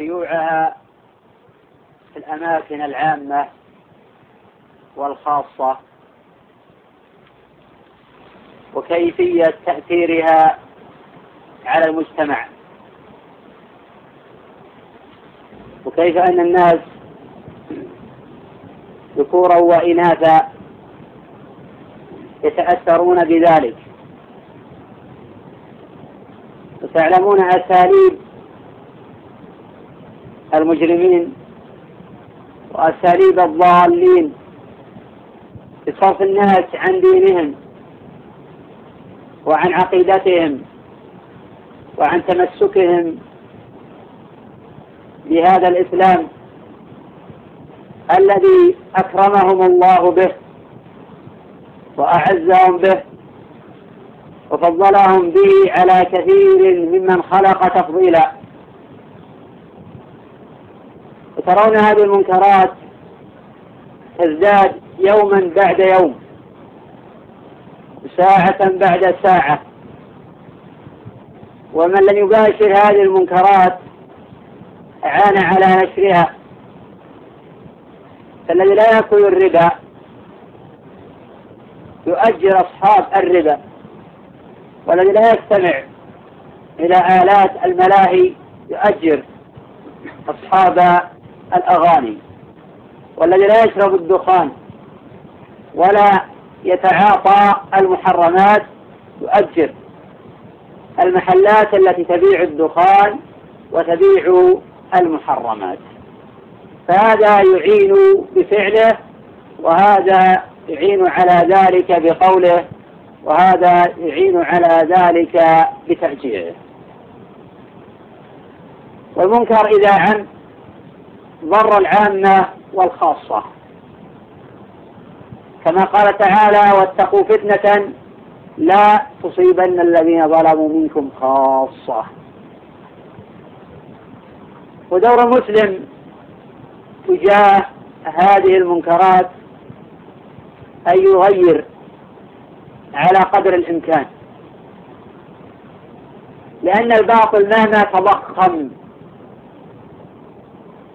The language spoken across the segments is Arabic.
شيوعها في الأماكن العامة والخاصة وكيفية تأثيرها على المجتمع. وكيف أن الناس ذكورا وإناثا يتأثرون بذلك. وتعلمون أساليب المجرمين وأساليب الضالين بصرف الناس عن دينهم وعن عقيدتهم وعن تمسكهم بهذا الإسلام الذي أكرمهم الله به وأعزهم به وفضلهم به على كثير ممن خلق تفضيلا. وترون هذه المنكرات تزداد يوما بعد يوم ساعة بعد ساعة. ومن لم يباشر هذه المنكرات أعان على نشرها. فالذي لا يأكل الربا يؤجر أصحاب الربا والذي لا يستمع إلى آلات الملاهي يؤجر أصحاب الأغاني والذي لا يشرب الدخان ولا يتعاطى المحرمات يؤجر. المحلات التي تبيع الدخان وتبيع المحرمات. فهذا يعين بفعله وهذا يعين على ذلك بقوله وهذا يعين على ذلك بتأجيره. والمنكر إذا عم ضر العامة والخاصة. كما قال تعالى واتقوا فتنة لا تصيبن الذين ظلموا منكم خاصة. ودور المسلم تجاه هذه المنكرات أن يغير على قدر الإمكان. لأن الباطل مهما تضخم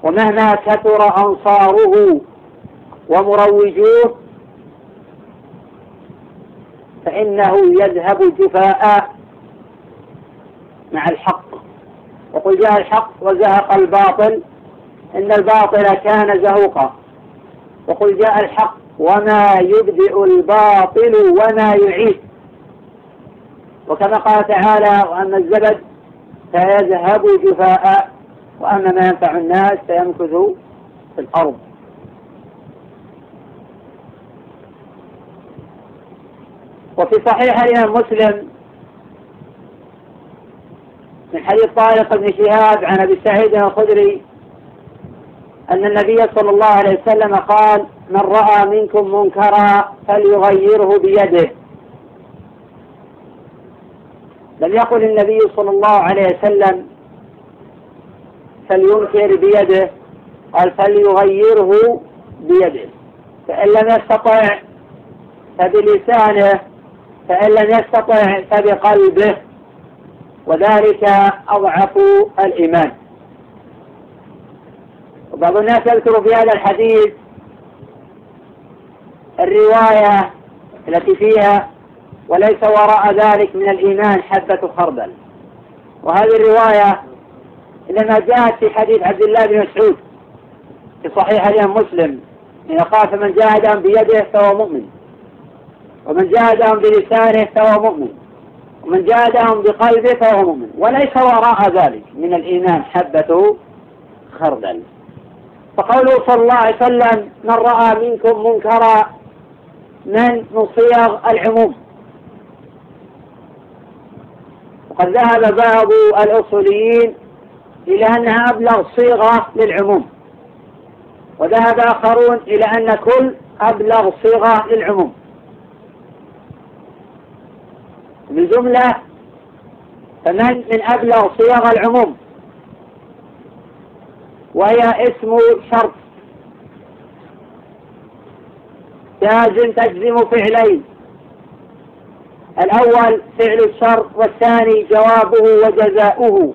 ومهما كثر أنصاره ومروجوه فإنه يذهب جفاء مع الحق. وقل جاء الحق وزهق الباطل إن الباطل كان زهوقا. وقل جاء الحق وما يبدئ الباطل وما يعيد. وكما قال تعالى وأما الزبد فيذهب جفاء وأما ما ينفع الناس فيمكث في الأرض. وفي صحيح الإمام مسلم من حديث طارق بن شهاب عن أبي سعيد الخدري أن النبي صلى الله عليه وسلم قال من رأى منكم منكرا فليغيره بيده. لم يقل النبي صلى الله عليه وسلم فلينكر بيده قال فليغيره بيده. فإن لم يستطع فبلسانه فإن لم يستطع فبقلبه. وذلك أضعف الإيمان. وبعض الناس يذكر في هذا الحديث الرواية التي فيها وليس وراء ذلك من الإيمان حبة خردل. وهذه الرواية إنما جاءت في حديث عبد الله بن مسعود في صحيح الإمام مسلم إن خاف من جاهدهم بيده فهو مؤمن ومن جاهدهم بلسانه فهو مؤمن ومن جاهدهم بقلبه فهو مؤمن وليس وراء ذلك من الإيمان حبة خردل. فقوله صلى الله عليه وسلم من رأى منكم منكرا من من صيغ العموم. وقد ذهب بعض الأصوليين إلى أنها أبلغ صيغة للعموم. وذهب آخرون إلى أن كل أبلغ صيغة للعموم. بجملة فمن من أبلغ صيغ العموم؟ وهي اسم شرط. جازم تجزم فعلين. الأول فعل الشرط والثاني جوابه وجزاؤه.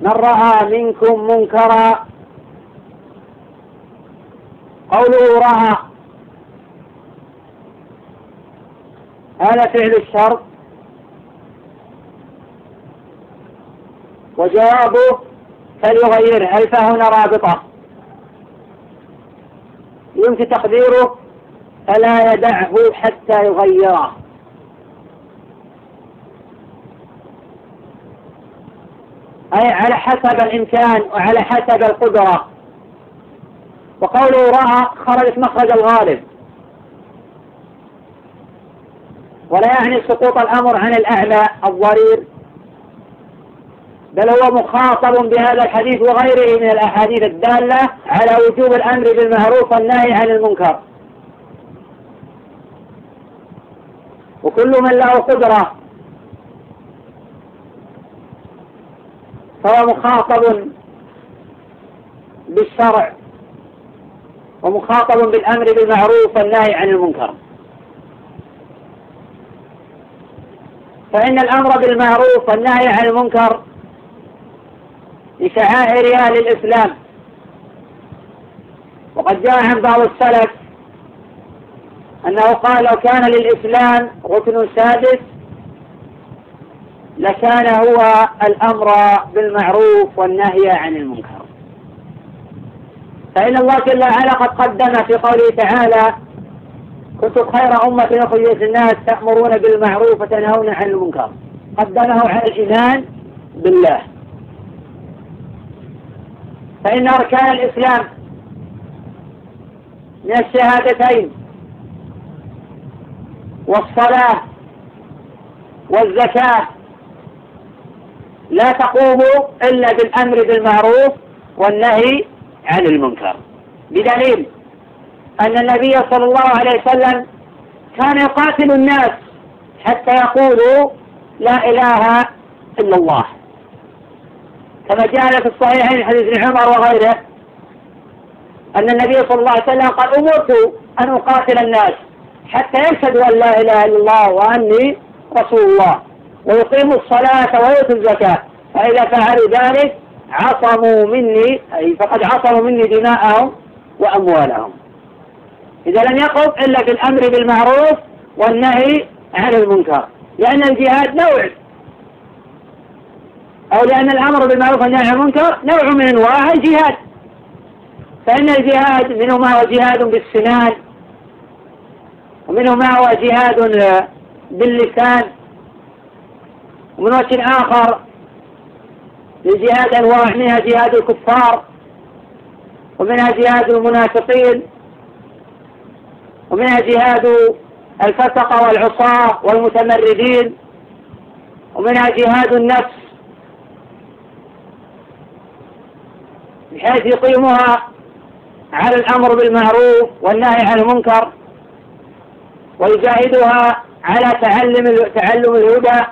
من رأى منكم منكرا قوله رأى. هذا فعل الشرط وجوابه فليغيره الف هنا رابطة؟ يمكن تقديره. فلا يدعه حتى يغيره. أي على حسب الإمكان وعلى حسب القدرة. وقوله رأى خرجت مخرج الغالب. ولا يعني سقوط الأمر عن الأعلى الضرير. بل هو مخاطب بهذا الحديث وغيره من الأحاديث الدالة على وجوب الأمر بالمعروف والنهي عن المنكر. وكل من له قدرة فهو مخاطب بالشرع ومخاطب بالأمر بالمعروف والنهي عن المنكر. فإن الأمر بالمعروف والنهي عن المنكر لشعائر أهل الإسلام. وقد جاء عن بعض السلف أنه قال لو كان للإسلام ركن سادس لكان هو الأمر بالمعروف والنهي عن المنكر. فإن الله جل وعلا قد قدم في قوله تعالى كنتم خير أمة أخرجت الناس تأمرون بالمعروف وتنهون عن المنكر. قدمه على الإيمان بالله. فإن أركان الإسلام من الشهادتين والصلاة والزكاة لا تقوم إلا بالأمر بالمعروف والنهي عن المنكر. بدليل أن النبي صلى الله عليه وسلم كان يقاتل الناس حتى يقولوا لا إله إلا الله. كما جاء في الصحيحين حديث ابن عمر وغيره أن النبي صلى الله عليه وسلم قال أمرت أن أقاتل الناس حتى يشهدوا أن لا إله إلا الله وأني رسول الله. ويقيموا الصلاة ويؤتوا الزكاة. فإذا فعلوا ذلك عصموا مني أي فقد عصموا مني دماءهم وأموالهم. إذا لم يقم إلا بالأمر بالمعروف والنهي عن المنكر لأن الجهاد نوع. أو لأن الأمر بالمعروف والنهي عن المنكر نوع من أنواع الجهاد. فإن الجهاد منه ما هو جهاد بالسنان ومنه ما هو جهاد باللسان ومن وجه آخر للجهاد أنواع منها جهاد الكفار ومنها جهاد المنافقين ومنها جهاد الفسق والعصاة والمتمردين ومنها جهاد النفس بحيث يقيمها على الأمر بالمعروف والنهي عن المنكر ويجاهدها على تعلم تعلم الهدى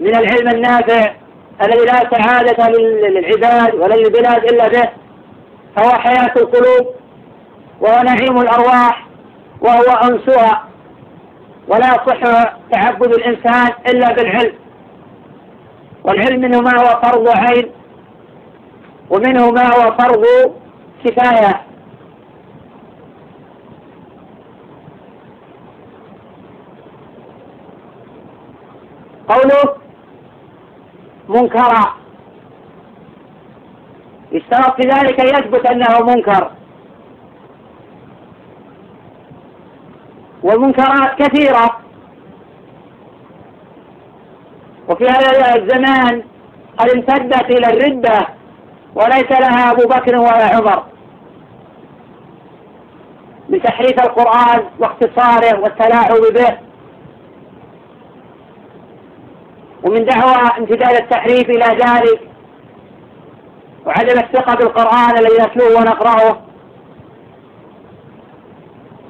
من العلم النافع الذي لا سعادة للعباد ولا للبلاد إلا به فهو حياة القلوب وهو نعيم الأرواح وهو أنسها ولا يصح تعبد الإنسان إلا بالعلم. والعلم منه ما هو فرض عين ومنه ما هو فرض كفاية. قوله منكرا. يشترط في ذلك يثبت أنه منكر. والمنكرات كثيرة. وفي هذا الزمان قد امتدت إلى الردة وليس لها أبو بكر ولا عمر. بتحريف القرآن واختصاره والتلاعب به. ومن دعوى امتداد التحريف إلى ذلك وعدم الثقة بالقرآن الذي نتلوه ونقرأه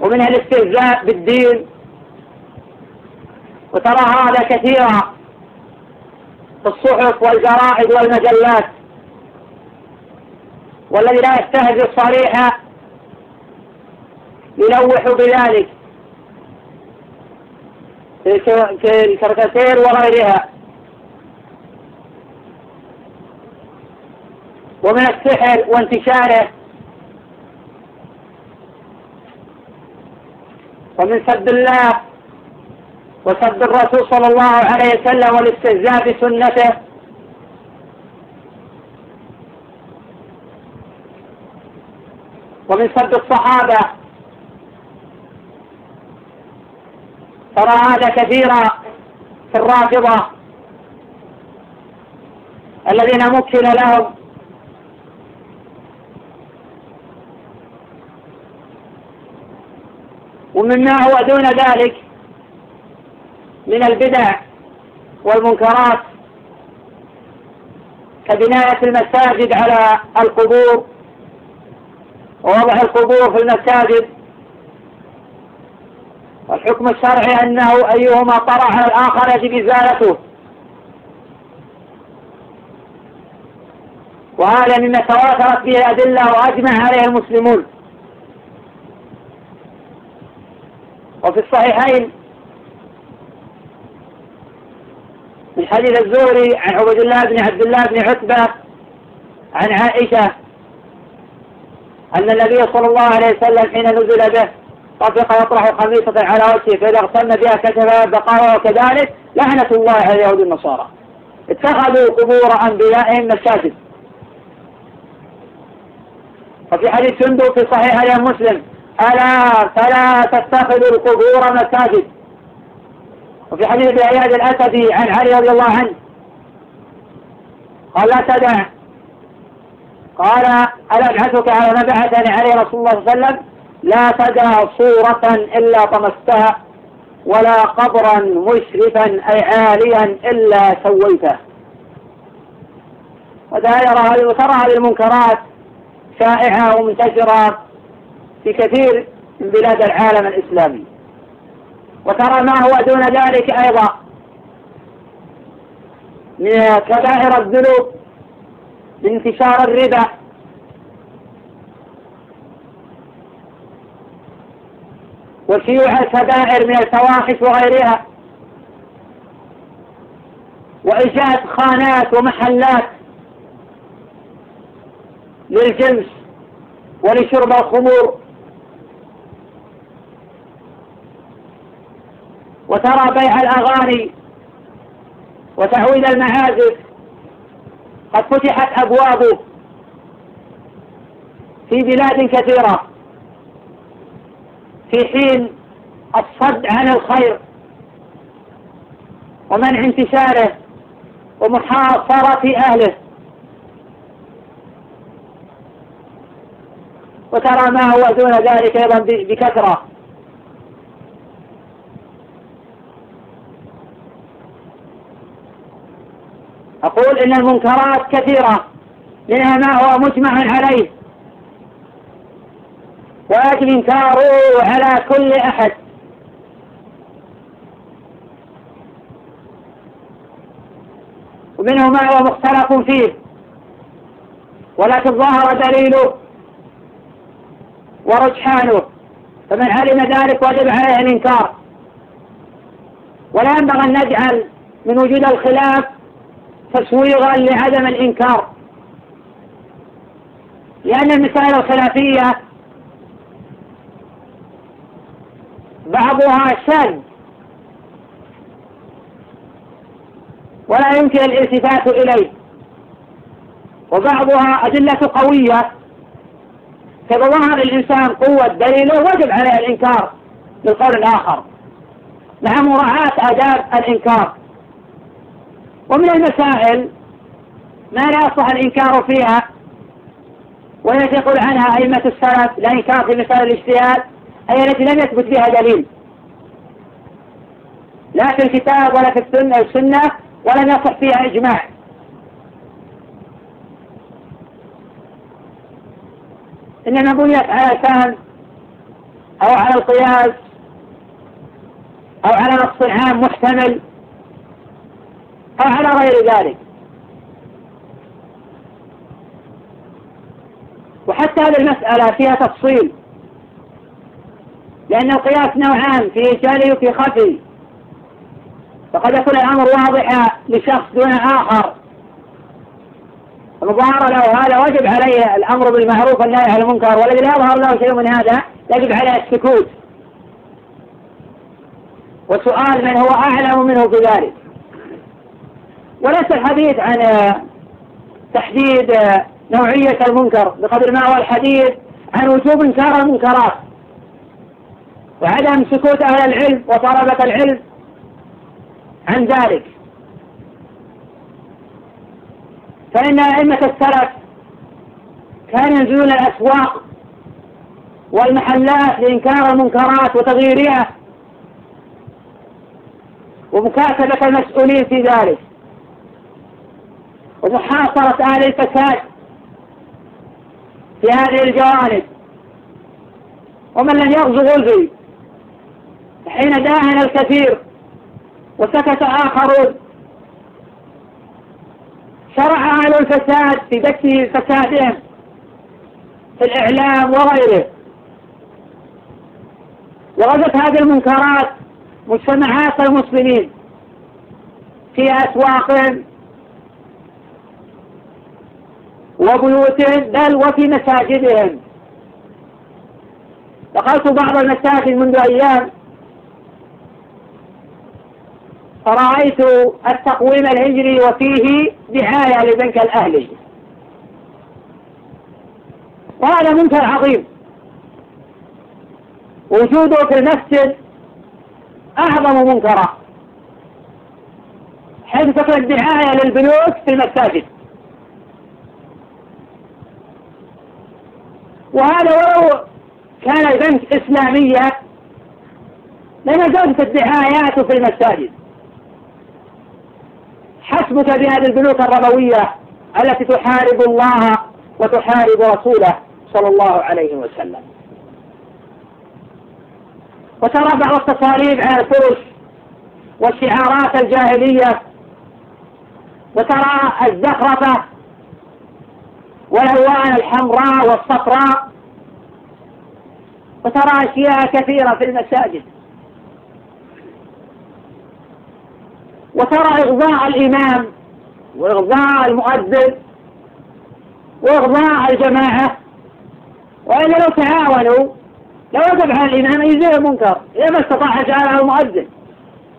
ومنها الاستهزاء بالدين وترى هذا كثيرا في الصحف والجرائد والمجلات والذي لا يستهزئ صريحا يلوح بذلك في الكاريكاتير وغيرها. ومن السحر وانتشاره. ومن سب الله وسب الرسول صلى الله عليه وسلم والاستهزاء بسنته. ومن سب الصحابة. ترى هذا كثيرا في الرافضة. الذين مكن لهم ومما هو دون ذلك من البدع والمنكرات كبناية المساجد على القبور ووضع القبور في المساجد. والحكم الشرعي أنه أيهما طرع على الآخر يجب إزالته. وهذا مما تواترت به الأدلة وأجمع عليه المسلمون. وفي الصحيحين من حديث الزهري عن عبد الله بن عبد الله بن عتبة عن عائشة أن النبي صلى الله عليه وسلم حين نزل به طفق يطرح خميصة على وجهه فإذا اغتم بها كتبها بقاء وكذلك لعنة الله على اليهود النصارى اتخذوا قبور أنبيائهم مساجد. وفي حديث سندو في صحيح مسلم ألا فلا تتخذوا القبور مساجد. وفي حديث عياد الأسدي عن علي رضي الله عنه قال لا تدع. قال ألا أبعثك على ما بعثني عليه رسول الله صلى الله عليه وسلم؟ لا تدع صورة إلا طمستها ولا قبرا مشرفا أي عاليا إلا سويته. وترى هذه المنكرات شائعة ومنتشرة. في كثير من بلاد العالم الإسلامي. وترى ما هو دون ذلك أيضا من كبائر الذنوب من انتشار الربا. وشيوع الكبائر من الفواحش وغيرها. وإيجاد خانات ومحلات للجنس ولشرب الخمور. وترى بيع الأغاني وتعويل المعازف قد فتحت أبوابه في بلاد كثيرة. في حين الصد عن الخير ومنع انتشاره ومحاصرة أهله. وترى ما هو دون ذلك أيضا بكثرة. أقول إن المنكرات كثيرة منها ما هو مجمع عليه. ويجب إنكاره على كل أحد. ومنه ما هو مختلف فيه. ولكن ظهر دليله ورجحانه. فمن علم ذلك وجب عليه الإنكار. ولا ينبغي أن نجعل من وجود الخلاف تسويغا لعدم الإنكار. لأن المسائل الخلافية بعضها شاذ. ولا يمكن الالتفات إليه. وبعضها أدلة قوية. فإذا ظهر الإنسان قوة دليله وجب عليه الإنكار بالقول الآخر. مع مراعاة آداب الإنكار. ومن المسائل ما لا يصح الإنكار فيها والتي يقول عنها أئمة السلف الإنكار في مسائل الاجتهاد أي التي لم يثبت بها دليل. لا في الكتاب ولا في السنة السنة ولم يصح فيها إجماع. إنما بنيت على الفهم أو على القياس أو على نص عام محتمل أو على غير ذلك؟ وحتى هذه المسألة فيها تفصيل. لأن القياس نوعان في جلي وفي خفي. فقد يكون الأمر واضحا لشخص دون آخر. المظاهرة له هذا وجب عليه الأمر بالمعروف والنهي عن المنكر والذي لا يظهر له شيء من هذا يجب عليه السكوت. وسؤال من هو أعلم منه في ذلك؟ وليس الحديث عن تحديد نوعية المنكر بقدر ما هو الحديث عن وجوب إنكار المنكرات. وعدم سكوت أهل العلم وطلبة العلم عن ذلك. فإن أئمة السلف كانوا ينزلون الأسواق والمحلات لإنكار المنكرات وتغييرها ومكاتبة المسؤولين في ذلك. ومحاصرة أهل الفساد في هذه الجوانب. ومن لم يغزو غزي حين داهن الكثير وسكت آخرون شرع أهل الفساد في دك فسادهم في الإعلام وغيره. وغزت هذه المنكرات مجتمعات المسلمين في أسواقهم وبيوتهم بل وفي مساجدهم. دخلت بعض المساجد منذ أيام. فرأيت التقويم الهجري وفيه دعاية لبنك الأهلي. وهذا منكر عظيم. وجوده في المسجد أعظم منكرا. حيث تكون الدعاية للبنوك في المساجد. وهذا ولو كان البنك إسلامية لما زادت الدعايات في المساجد. حسبك بهذه البنوك الربوية التي تحارب الله وتحارب رسوله صلى الله عليه وسلم. وترى بعض التصاريف على الفرش والشعارات الجاهلية وترى الزخرفة والألوان الحمراء والصفراء وترى أشياء كثيرة في المساجد. وترى إغضاء الإمام وإغضاء المؤذن وإغضاء الجماعة. وإلا لو تعاونوا لو وجب على الإمام يزيل المنكر إذا ما استطاع جعله المؤذن.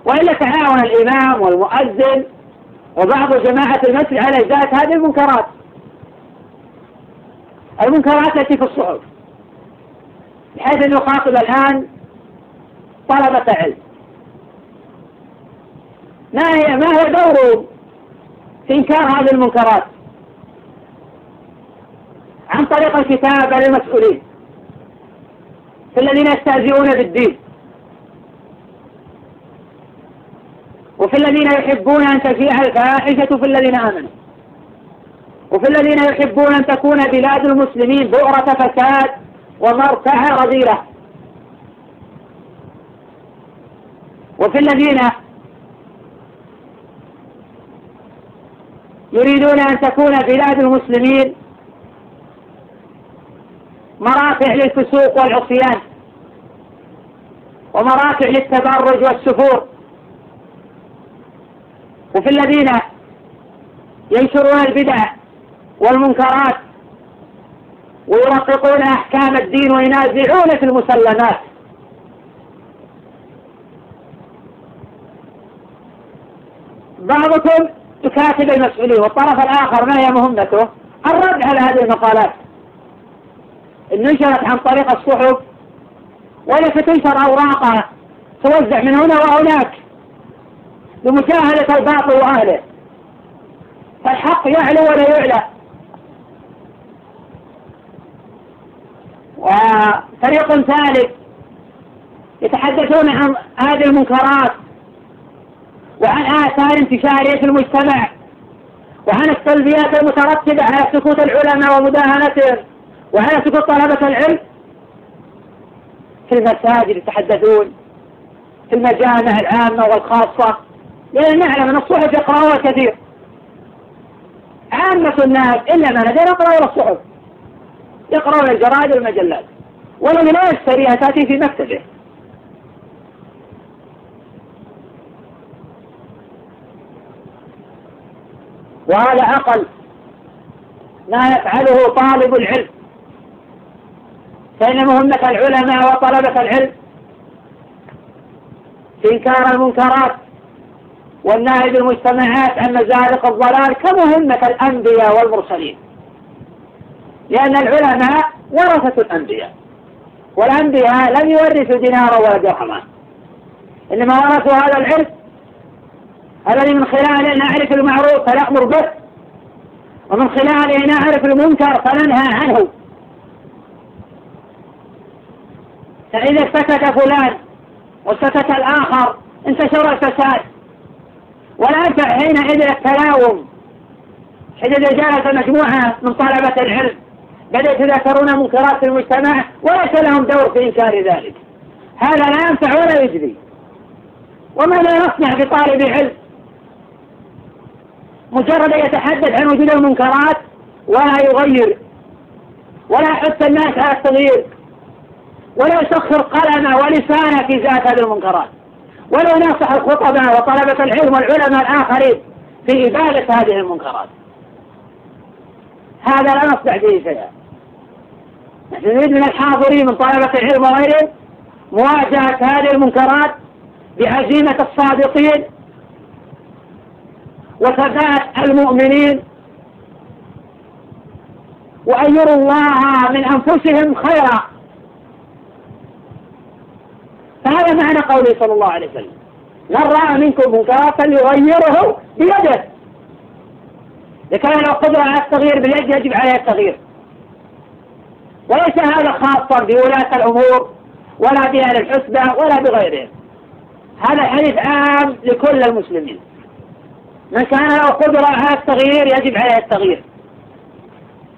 وإلا تعاون الإمام والمؤذن وبعض جماعة المسجد على إزالة هذه المنكرات. المنكرات التي في الصحف. بحيث أن يخاطب الآن طلبة علم. ما هي ما هو دوره في إنكار هذه المنكرات؟ عن طريق الكتاب للمسؤولين في الذين يستهزئون بالدين وفي الذين يحبون أن تشيع الفاحشة في الذين آمنوا وفي الذين يحبون أن تكون بلاد المسلمين بؤرة فساد ومرتع رذيلة. وفي الذين يريدون أن تكون بلاد المسلمين مرافع للفسوق والعصيان ومرافع للتبرج والسفور. وفي الذين ينشرون البدع والمنكرات ويرققون أحكام الدين وينازعون في المسلمات. بعضكم يكاتب المسؤولين والطرف الآخر ما هي مهمته؟ الرد على هذه المقالات. نشرت عن طريق الصحف ولا ستنشر أوراقها توزع من هنا وهناك لمشاهدة الباطل وأهله. فالحق يعلو ولا يعلى. وفريق ثالث يتحدثون عن هذه المنكرات وعن آثار انتشارها في المجتمع وعن السلبيات المترتبة على سكوت العلماء ومداهنتهم وعلى سكوت طلبة العلم. في المساجد يتحدثون في المجامع العامة والخاصة. لأن نعلم أن الصحف يقرأوها كثير. عامة الناس إلا ما لدينا يقرأون الصحف. يقرأون الجرائد والمجلات. والذي لا يشتريها تأتي في مكتبه. وهذا أقل ما يفعله طالب العلم. فإن مهمة العلماء وطلبة العلم. في إنكار المنكرات والنهي بالمجتمعات عن مزارق الضلال كمهمة الأنبياء والمرسلين. لأن العلماء ورثة الأنبياء. والأنبياء لم يورثوا دينارا ولا درهما. إنما ورثوا هذا العلم الذي من خلاله نعرف المعروف فنأمر به ومن خلاله نعرف المنكر فننهى عنه. فإذا سكت فلان وسكت الآخر انتشر الفساد. ولا ينفع حينئذ التلاوم حينئذ جالس مجموعة من طلبة العلم. بدأ يتذاكرون منكرات المجتمع وليس لهم دور في إنكار ذلك. هذا لا ينفع ولا يجري وماذا نصنع بطالب علم. مجرد يتحدث عن وجود المنكرات ولا يغير. ولا يحث الناس على التغيير. ولا يسخر قلمه ولسانه في ذات هذه المنكرات. ولا ينصح الخطباء وطلبة العلم والعلماء الآخرين في إبادة هذه المنكرات. هذا لا نصنع به شيئا. نريد من الحاضرين من طلبة العلم وغيرهم مواجهة هذه المنكرات بعزيمة الصادقين وثبات المؤمنين وأن يروا الله من أنفسهم خيرا. فهذا معنى قوله صلى الله عليه وسلم من رأى منكم منكرا فليغيره بيده. لكان لو قدر على التغيير باليد يجب عليه التغيير. وليس هذا خاصا بولاة الأمور ولا بأهل الحسبة ولا بغيرهم هذا الحديث عام لكل المسلمين. من كان له قدرة على التغيير يجب عليه التغيير.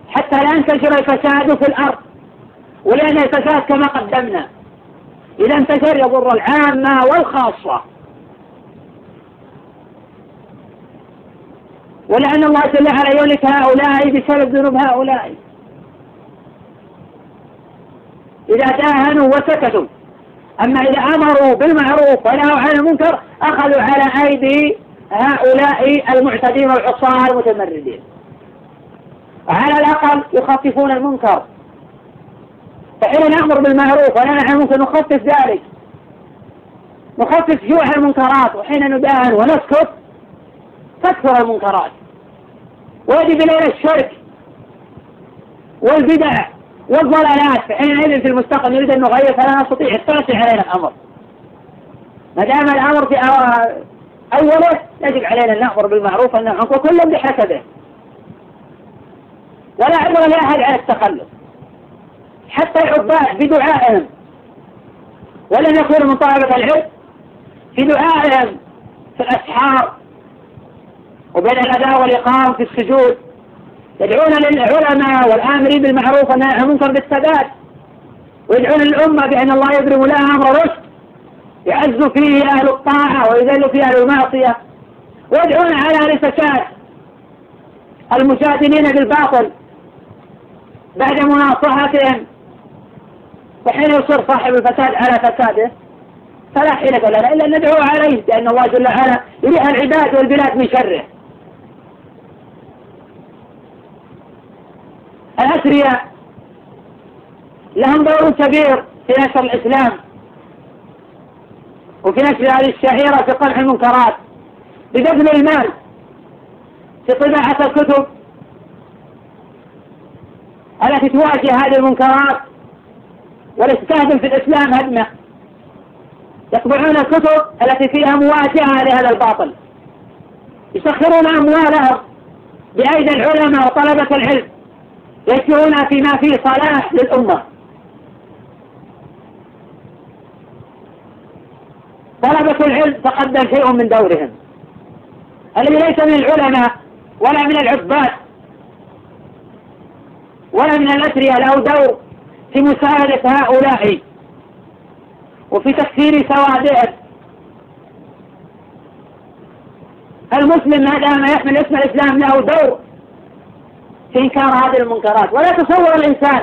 حتى لا ينتشر الفساد في الأرض ولأن الفساد كما قدمنا. إذا انتشر يضر العامة والخاصة. ولأن الله جل وعلا يهلك هؤلاء بسبب ذنوب هؤلاء. إذا داهنوا وسكتوا. أما إذا أمروا بالمعروف ونهوا عن المنكر أخذوا على أيدي هؤلاء المعتدين والعصاة المتمردين. على الأقل يخففون المنكر. فحين نأمر بالمعروف وننهى عن المنكر نخفف ذلك. نخفف جوع المنكرات وحين نداهن ونسكت تكثر المنكرات. ويجب إلينا الشرك والبدع والضلالات. حينئذ في المستقبل نريد أن نغير فلا نستطيع. التوسع علينا الأمر. ما دام الأمر في أوله يجب علينا أن نأمر بالمعروف والنهي عن وكل بحسبه. ولا عذر لأحد على التخلف حتى العباد بدعائهم. ولم يكونوا من طلبة العلم في دعائهم في الأسحار. وبين الأداء والإقام في السجود. يدعون للعلماء والآمرين بالمعروف والنهي عن المنكر بالثبات ويدعون للأمة بأن الله يضرب لها أمر رشد يعز فيه أهل الطاعة ويذل فيه أهل المعصية. ويدعون على رفشات المجادلين بالباطل بعد مناصحتهم. وحين يصر صاحب الفساد على فساده فلا حيلة لنا إلا أن ندعو عليه لأن الله جل وعلا يريح العباد والبلاد من شره. الأثرياء لهم دور كبير في نشر الإسلام وفي نشر هذه الشهيرة في قمع المنكرات ببذل المال في طباعة الكتب التي تواجه هذه المنكرات والتي في الإسلام هدمة. يطبعون الكتب التي فيها مواجهة لهذا الباطل. يسخرون أموالهم بأيدي العلماء وطلبة العلم. يجرون فيما فيه صلاح للأمة. طلبة العلم تقدم شيء من دورهم. الذي ليس من العلماء ولا من العباد ولا من الأثرياء له دور في مساعدة هؤلاء وفي تكثير سوادهم المسلم ما دام يحمل اسم الإسلام له دور في إنكار هذه المنكرات. ولا تصور الإنسان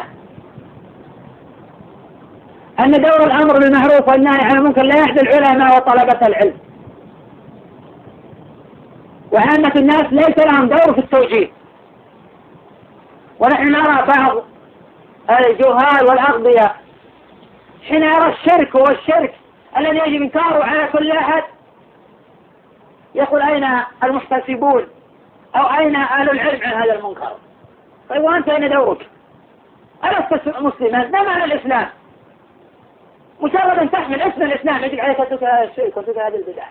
أن دور الأمر بالمعروف والنهي عن المنكر لا يحدث العلماء وطلبة العلم. وعامة الناس ليس لهم دور في التوجيه. ونحن نرى بعض الجهال والأغبياء حين يرى الشرك هو الشرك الذي يجب إنكاره على كل أحد يقول أين المحتسبون أو أين أهل العلم عن هذا المنكر؟ طيب وأنت أين دورك؟ ألست مسلما؟ ما معنى الإسلام؟ مجرد أن تحمل اسم الإسلام يجب عليك أن تترك الشرك وتترك هذه البدع.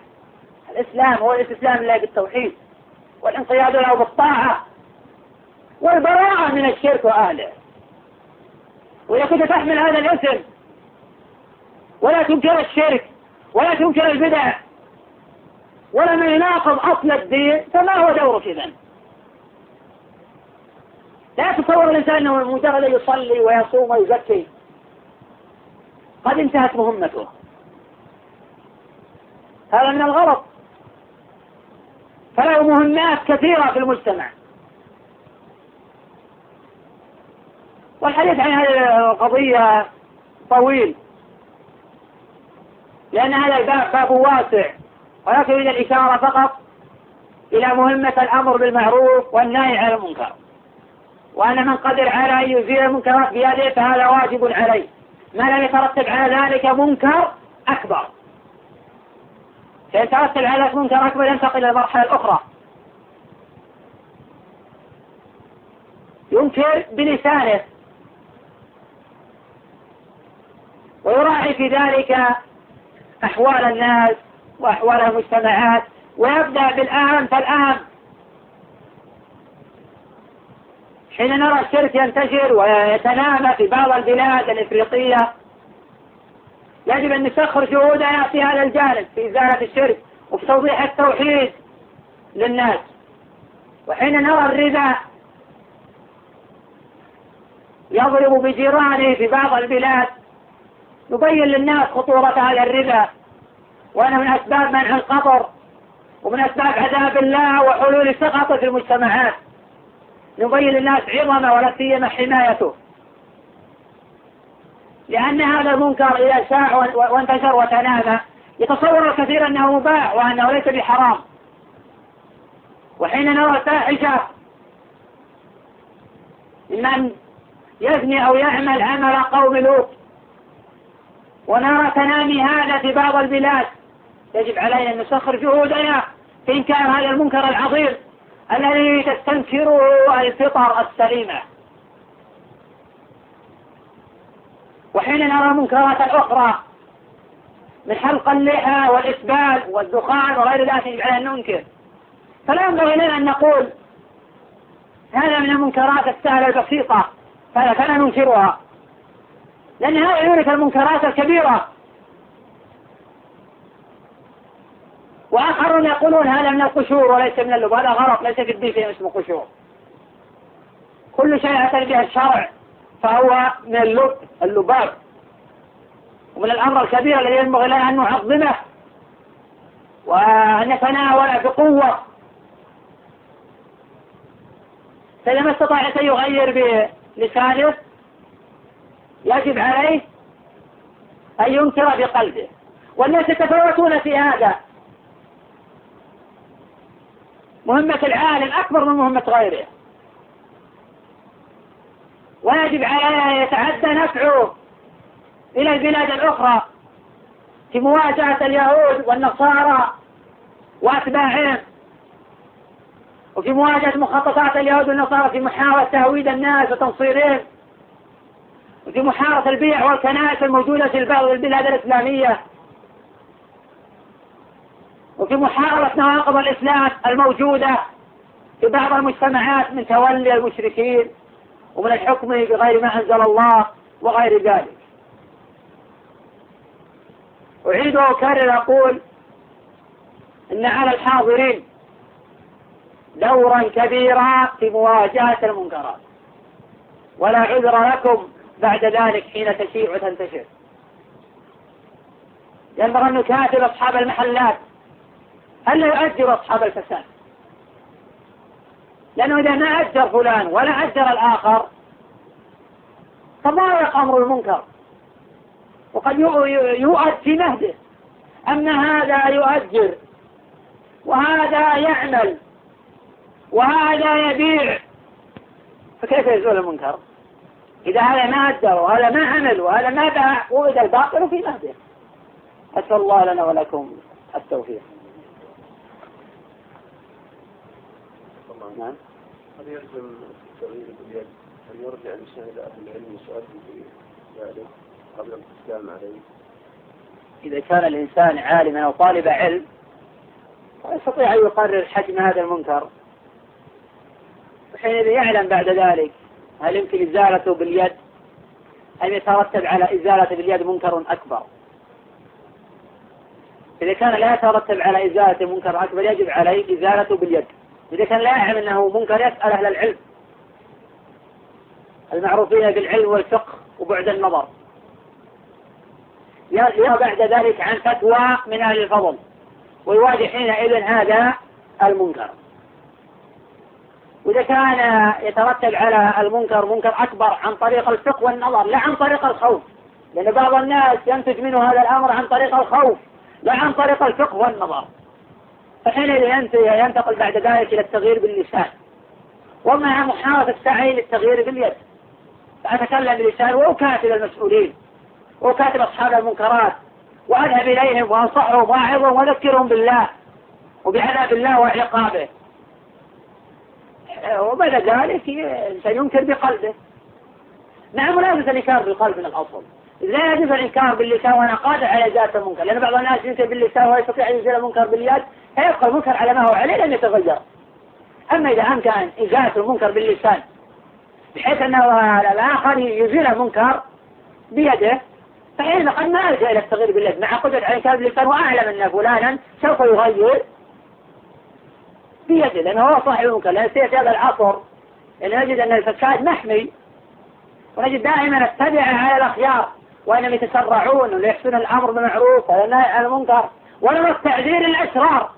الإسلام هو الاستسلام لله بالتوحيد والانقياد له بالطاعة والبراءة من الشرك وأهله وإذا كنت تحمل هذا الاسم ولا تنكر الشرك ولا تنكر البدع ولا ما يناقض أصل الدين فما هو دورك إذن؟ لا تصور الإنسان أنه مجرد يصلي ويصوم ويزكي. قد انتهت مهمته. هذا من الغلط. فله مهمات كثيرة في المجتمع. والحديث عن هذه القضية طويل. لأن هذا الباب باب واسع. ولكن يريد الإشارة فقط إلى مهمة الأمر بالمعروف والنهي عن المنكر. وأن من قدر على أن يزيل المنكرات بيده فهذا واجب عليه ما لم يترتب على ذلك منكر أكبر. فإن ترتب على ذلك منكر أكبر ينتقل إلى المرحلة الأخرى. ينكر بلسانه. ويراعي في ذلك أحوال الناس وأحوال المجتمعات ويبدأ بالأهم فالأهم حين نرى الشرك ينتشر ويتنامى في بعض البلاد الإفريقية يجب أن نسخر جهودنا في هذا الجانب في إزالة الشرك وفي توضيح التوحيد للناس. وحين نرى الربا يضرب بجيرانه في بعض البلاد نبين للناس خطورة هذا الربا وأنه من أسباب منع القطر ومن أسباب عذاب الله وحلول سقط في المجتمعات. نبين للناس عظمه ولا سيما حمايته. لأن هذا المنكر إذا شاع وانتشر وتنامى يتصور الكثير أنه مباح وأنه ليس بحرام. وحين نرى الفاحشة من يزني أو يعمل عمل قوم لوط ونرى تنامي هذا في بعض البلاد يجب علينا أن نسخر جهودنا في إنكار هذا المنكر العظيم. الذي تستنكره الفطر السليمة وحين نرى منكرات أخرى من حلق اللحى والإسبال والدخان وغير ذلك يجب أن ننكر. فلا ينبغي لنا أن نقول هذا من المنكرات السهلة البسيطة فلا ننكرها لأن هذه يورث المنكرات الكبيرة. وآخرون يقولون هذا من القشور وليس من اللب. هذا غلط ليس في الدين شيء اسمه قشور. كل شيء أتى به الشرع فهو من اللب اللباب. ومن الأمر الكبير الذي ينبغي لنا أن نعظمه وأن نتناوله بقوة. فإذا ما استطاع أن يغير بلسانه يجب عليه أن ينكر بقلبه. والناس يتفاوتون في هذا. مهمة العالم أكبر من مهمة غيره. ويجب عليه أن يتعدى نفعه إلى البلاد الأخرى في مواجهة اليهود والنصارى وأتباعهم وفي مواجهة مخططات اليهود والنصارى في محاولة تهويد الناس وتنصيرهم وفي محارة البيع والكنائس الموجودة في البلاد الإسلامية. وفي محاربة نواقض الإسلام الموجودة في بعض المجتمعات من تولي المشركين ومن الحكم بغير ما أنزل الله وغير ذلك. أعيد وأكرر أقول إن على الحاضرين دورا كبيرا في مواجهة المنكرات. ولا عذر لكم بعد ذلك حين تشيع وتنتشر. ينبغي أن نكاتب أصحاب المحلات ألا يؤجر أصحاب الفساد. لأنه إذا ما أجر فلان ولا أجر الآخر تضايق أمر المنكر. وقد يؤد في مهده. أما هذا يؤجر وهذا يعمل وهذا يبيع. فكيف يزول المنكر؟ إذا هذا ما أدى وهذا ما عمل وهذا ما باع وإذا الباطل في مهده. أسأل الله لنا ولكم التوفيق. نعم. هل يلزم التغيير باليد أن يرجع الإنسان إلى أهل العلم في ذلك قبل الاستسلام عليه؟ إذا كان الإنسان عالما أو طالب علم يستطيع أن يقرر حجم هذا المنكر. وحينئذ يعلم بعد ذلك هل يمكن إزالته باليد؟ أم يترتب على إزالة باليد منكر أكبر؟ إذا كان لا يترتب على إزالة منكر أكبر يجب عليه إزالته باليد. إذا كان لا يعلم أنه منكر يسأل أهل العلم. المعروفين بالعلم والفقه وبعد النظر. يرى بعد ذلك عن فتوى من أهل الفضل. ويواجه حينئذ هذا المنكر. وإذا كان يترتب على المنكر منكر أكبر عن طريق الفقه والنظر لا عن طريق الخوف. لأن بعض الناس ينتج منه هذا الأمر عن طريق الخوف لا عن طريق الفقه والنظر. فحينئذ ينتقل بعد ذلك إلى التغيير باللسان. ومع محاولة السعي للتغيير باليد فأتكلم باللسان وأكاتب المسؤولين وأكاتب أصحاب المنكرات وأذهب إليهم وأنصحهم وأعظهم وأذكرهم بالله وبعذاب الله وعقابه. وبعد ذلك سينكر بقلبه. نعم لا يجوز الإنكار بالقلب من الأصل. لا يجوز الإنكار باللسان وأنا قادر على إزالة المنكر لأن بعض الناس ينكر باللسان ولا يستطيع أن يزيل المنكر باليد فيبقى المنكر على ما هو عليه لن يتغير. أما إذا أمكن إزالة المنكر باللسان بحيث أنه الآخر يزيل المنكر بيده فحين قد ما ألجأ إلى التغيير باليد مع قدرة على إنكار باللسان وأعلم أن فلانا سوف يغير بيده لأنه هو صاحب المنكر لأن سيأتي هذا العصر لأن نجد أن الفساد محمي ونجد دائما التبع على الأخيار وإنهم يتسرعون ويحسن الأمر بالمعروف عن المنكر ولم التعذير الأشرار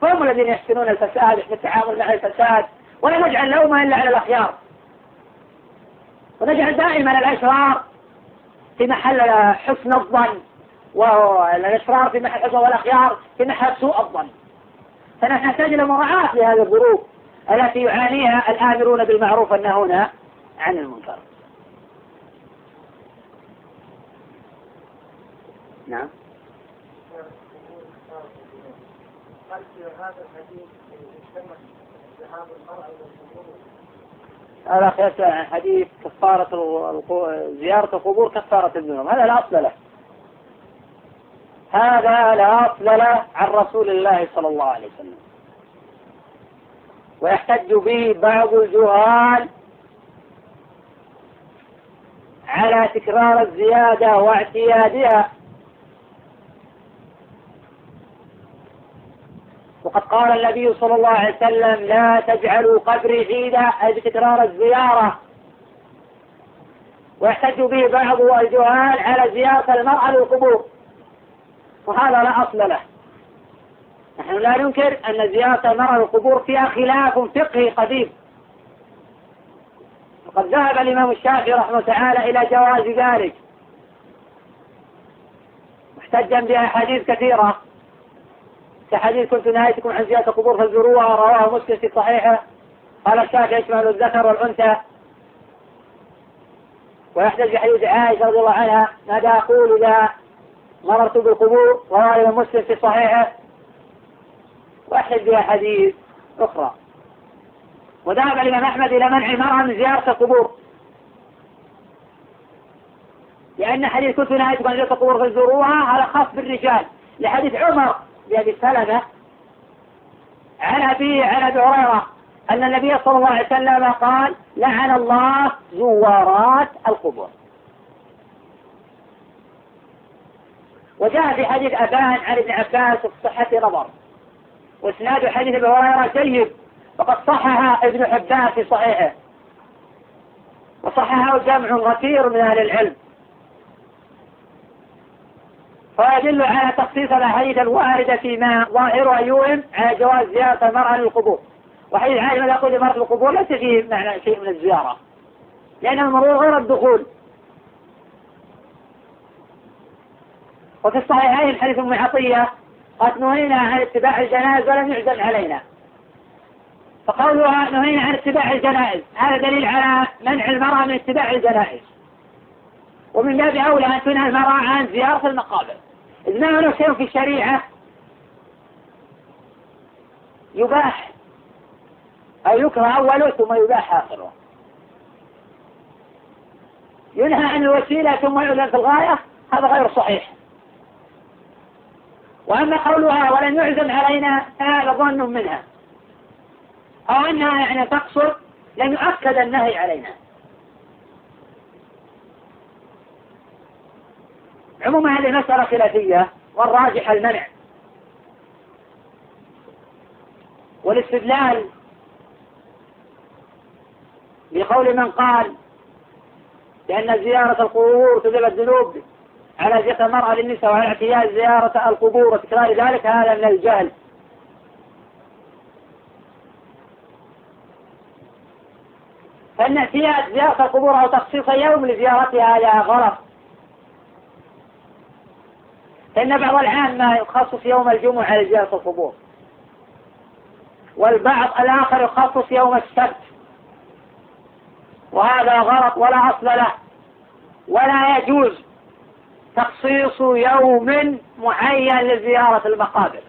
فهم الذين يحسنون الفساد في التعامل مع الفساد ولا نجعل لومة إلا على الأخيار. ونجعل دائما الأشرار في محل حسن الظن والأشرار في محل حسن والأخيار في محل سوء الظن. فنحن نحتاج إلى مراعاة لهذه الظروف التي يعانيها الآمرون بالمعروف والنهون عن المنكر. نعم. هذا عن حديث كفارة زيارة القبور كفارة الذنوب. هذا لا أصل له. هذا لا أصل له عن رسول الله صلى الله عليه وسلم. ويحتج به بعض الجهال على تكرار الزيادة واعتيادها. وقد قال النبي صلى الله عليه وسلم لا تجعلوا قبري عيدا. أي بتكرار الزيارة. ويحتج به بعض الجهال على زيارة المرأة للقبور. وهذا لا أصل له. نحن لا ننكر أن زيارة المرأة للقبور فيها خلاف فقهي قديم. وقد ذهب الإمام الشافعي رحمه تعالى إلى جواز ذلك. محتجا بأحاديث كثيرة. كحديث كنت نهايتكم عن زيارة القبور فزوروها رواه مسلم في صحيحه. قال الشافعي يشمل الذكر والأنثى. ويحتج بحديث عائشة رضي الله عنها ماذا أقول إذا مررت بالقبور؟ رواه مسلم في صحيحه. ويحتج بها حديث أخرى. وذهب الإمام أحمد إلى منع المرأة من زيارة القبور. لأن حديث كنت نهايتكم عن زيارة القبور فزوروها هذا خاص بالرجال. لحديث عمر بأبي سلمة عن أبي عن أبي هريرة أن النبي صلى الله عليه وسلم قال لعن الله زوارات القبور. وجاء في حديث أبان عن ابن عباس في صحة نظر وإسناد حديث أبي هريرة جيد وقد صحها ابن حبان في صحيحه وصححه جمع كثير من أهل العلم. فيدل على تخصيص الاحاديث الوارده فيما ظاهرها يوهم على جواز زيارة المراه للقبور. عائشة لا يقول لمرأة القبور ليس فيه معنى شيء من الزيارة. لأن المرور غير الدخول. وفي الصحيحين حديث أم عطية قد نهينا عن اتباع الجنائز ولم يعزم علينا. فقولها نهينا عن اتباع الجنائز. هذا دليل على منع المرأة من اتباع الجنائز. ومن باب أولى أن تنهى المرأة عن زيارة المقابر. إذ ما هناك شيء في الشريعة يباح أو يكره أوله ثم يباح آخره. ينهى عن الوسيلة ثم يؤذن في الغاية هذا غير صحيح. وأما قولها ولن يعزم علينا فهذا ظن منها. أو أنها يعني تقصر لن يؤكد النهي علينا. عموما هذه مسألة خلافية والراجح المنع. والاستدلال بقول من قال بأن زيارة القبور تذهب الذنوب على ذكر المرأة للنساء وعلى اعتياد زيارة القبور وتكرار ذلك هذا من الجهل. فإن اعتياد زيارة القبور أو تخصيص يوم لزيارتها هذا غلط. فإن بعض العامة يخصص يوم الجمعة لزيارة القبور والبعض الآخر يخصص يوم السبت. وهذا غلط ولا أصل له. ولا يجوز تخصيص يوم معين لزيارة المقابر.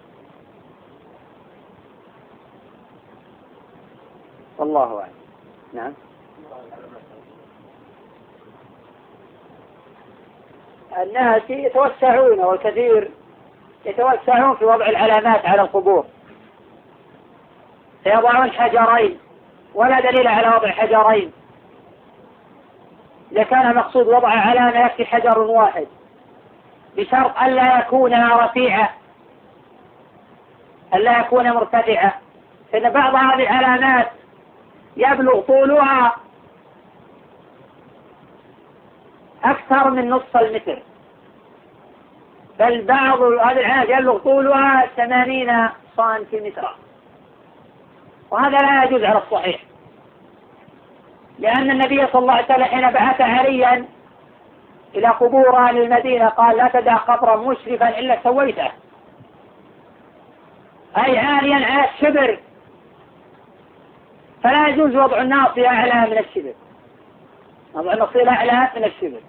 والله أعلم. نعم. الناس يتوسعون والكثير يتوسعون في وضع العلامات على القبور. فيضعون حجرين ولا دليل على وضع حجرين. إذا كان مقصود وضع علامة يكفي حجر واحد بشرط ألا يكون رفيعا ألا يكون مرتفعا. فإن بعض هذه العلامات يبلغ طولها أكثر من نصف المتر. بل بعض هذه العلامات يبلغ طولها ثمانين سنتيمترا وهذا لا يجوز على الصحيح. لأن النبي صلى الله عليه وسلم حين بعث عليا إلى قبور أهل المدينة قال لا تدع قبرا مشرفا إلا سويته. أي عاليا على الشبر. فلا يجوز وضع الناصية أعلى من الشبر. وضع الناصية أعلى من الشبر.